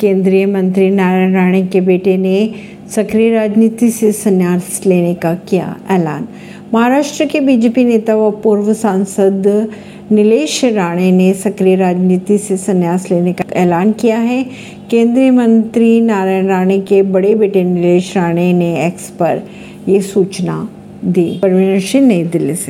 केंद्रीय मंत्री नारायण राणे के बेटे ने सक्रिय राजनीति से संन्यास लेने का किया ऐलान। महाराष्ट्र के बीजेपी नेता व पूर्व सांसद नीलेश राणे ने सक्रिय राजनीति से संन्यास लेने का ऐलान किया है। केंद्रीय मंत्री नारायण राणे के बड़े बेटे नीलेश राणे ने एक्स पर ये सूचना दी। परवीन सिंह नई दिल्ली से।